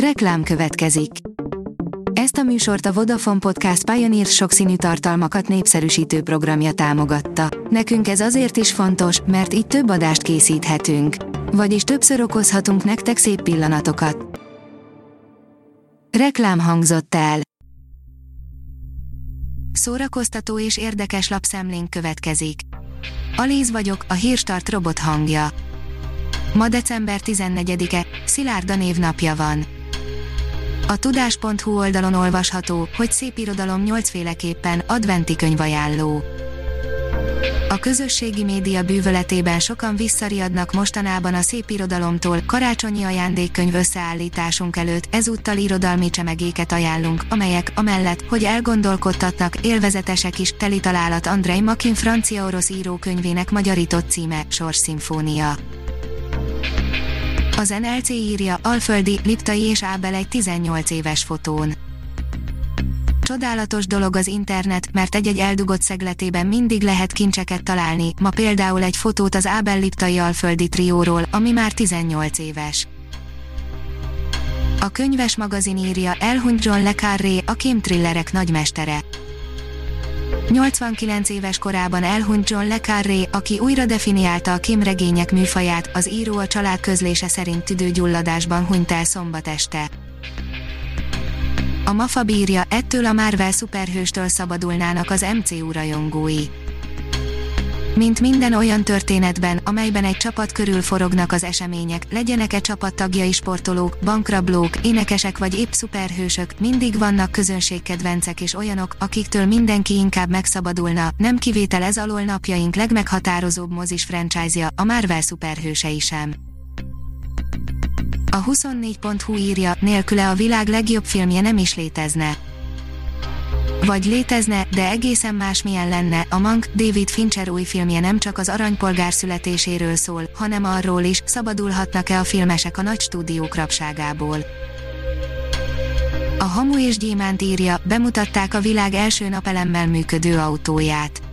Reklám következik. Ezt a műsort a Vodafone Podcast Pioneer sokszínű tartalmakat népszerűsítő programja támogatta. Nekünk ez azért is fontos, mert így több adást készíthetünk. Vagyis többször okozhatunk nektek szép pillanatokat. Reklám hangzott el. Szórakoztató és érdekes lapszemlénk következik. Alíz vagyok, a hírstart robot hangja. Ma december 14-e, Szilárda névnapja van. A tudás.hu oldalon olvasható, hogy szép irodalom nyolcféleképpen adventi könyvajánló. A közösségi média bűvöletében sokan visszariadnak mostanában a szép irodalomtól, karácsonyi ajándékkönyv összeállításunk előtt ezúttal irodalmi csemegéket ajánlunk, amelyek, amellett, hogy elgondolkodtatnak, élvezetesek is, teli találat Andrei Makin francia-orosz írókönyvének magyarított címe, Sorsszimfónia. Az NLC írja, Alföldi, Liptai és Ábel egy 18 éves fotón. Csodálatos dolog az internet, mert egy-egy eldugott szegletében mindig lehet kincseket találni, ma például egy fotót az Ábel Liptai Alföldi trióról, ami már 18 éves. A könyves magazin írja, elhunyt John Le Carré, a kémtrillerek nagymestere. 89 éves korában elhunyt John Le Carré, aki újra definiálta a kémregények műfaját, az író a család közlése szerint tüdőgyulladásban hunyt el szombat este. A MAFA bírja, ettől a Marvel szuperhőstől szabadulnának az MCU rajongói. Mint minden olyan történetben, amelyben egy csapat körül forognak az események, legyenek-e csapattagjai sportolók, bankrablók, énekesek vagy épp szuperhősök, mindig vannak közönségkedvencek és olyanok, akiktől mindenki inkább megszabadulna, nem kivétel ez alól napjaink legmeghatározóbb mozis franchise-ja, a Marvel szuperhősei sem. A 24.hu írja, nélküle a világ legjobb filmje nem is létezne vagy létezne, de egészen másmilyen lenne, a Mank, David Fincher új filmje nem csak az aranypolgár születéséről szól, hanem arról is, szabadulhatnak-e a filmesek a nagy stúdiók rabságából. A Hamu és Gyémánt írja, bemutatták a világ első napelemmel működő autóját.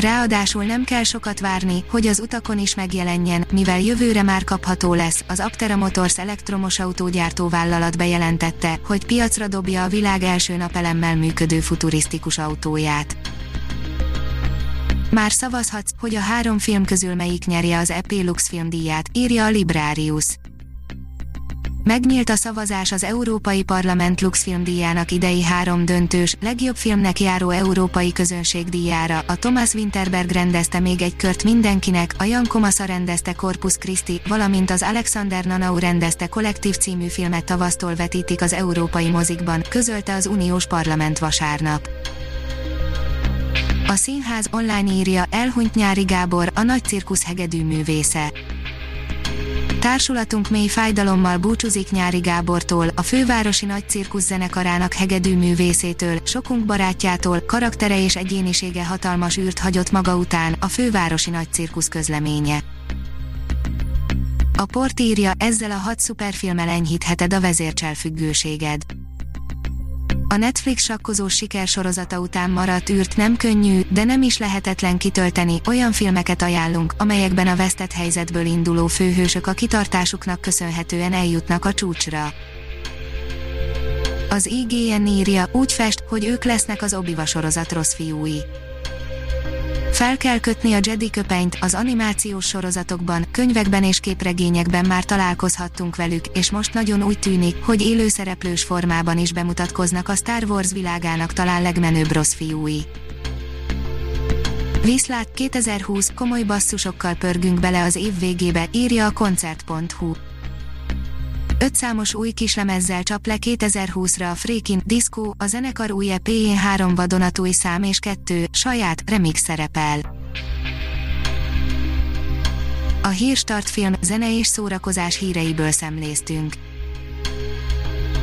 Ráadásul nem kell sokat várni, hogy az utakon is megjelenjen, mivel jövőre már kapható lesz. Az Aptera Motors elektromos autógyártó vállalat bejelentette, hogy piacra dobja a világ első napelemmel működő futurisztikus autóját. Már szavazhatsz, hogy a három film közül melyik nyerje az Epilux filmdíját, írja a Librarius. Megnyílt a szavazás az Európai Parlament Lux filmdíjának idei három döntős, legjobb filmnek járó európai közönségdíjára. A Thomas Winterberg rendezte még egy kört mindenkinek, a Jan Komasa rendezte Corpus Christi, valamint az Alexander Nanau rendezte Kollektív című filmet tavasztól vetítik az európai mozikban, közölte az Uniós Parlament vasárnap. A színház online írja, elhunyt Nyári Gábor, a nagy cirkusz hegedű művésze. Társulatunk mély fájdalommal búcsúzik Nyári Gábortól, a fővárosi nagy cirkusz zenekarának hegedű művészétől, sokunk barátjától, karaktere és egyénisége hatalmas űrt hagyott maga után, a fővárosi nagy cirkusz közleménye. A port írja, ezzel a hat szuperfilmmel enyhítheted a vezércselfüggőséged. A Netflix sakkozós sikersorozata után maradt űrt nem könnyű, de nem is lehetetlen kitölteni, olyan filmeket ajánlunk, amelyekben a vesztett helyzetből induló főhősök a kitartásuknak köszönhetően eljutnak a csúcsra. Az IGN írja, úgy fest, hogy ők lesznek az Obiva sorozat rossz fiúi. Fel kell kötni a Jedi köpenyt, az animációs sorozatokban, könyvekben és képregényekben már találkozhattunk velük, és most nagyon úgy tűnik, hogy élőszereplős formában is bemutatkoznak a Star Wars világának talán legmenőbb rossz fiúi. Viszlát 2020 komoly basszusokkal pörgünk bele az év végébe, írja a koncert.hu. Öt számos új kislemezzel csap le 2020-ra a Freakin, Disco, a zenekar új ep 3 vadonatúj szám és kettő, saját, remix szerepel. A Hírstart film, zene és szórakozás híreiből szemléztünk.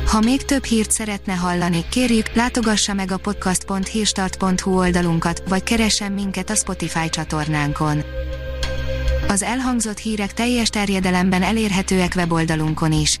Ha még több hírt szeretne hallani, kérjük, látogassa meg a podcast.hírstart.hu oldalunkat, vagy keressen minket a Spotify csatornánkon. Az elhangzott hírek teljes terjedelemben elérhetőek weboldalunkon is.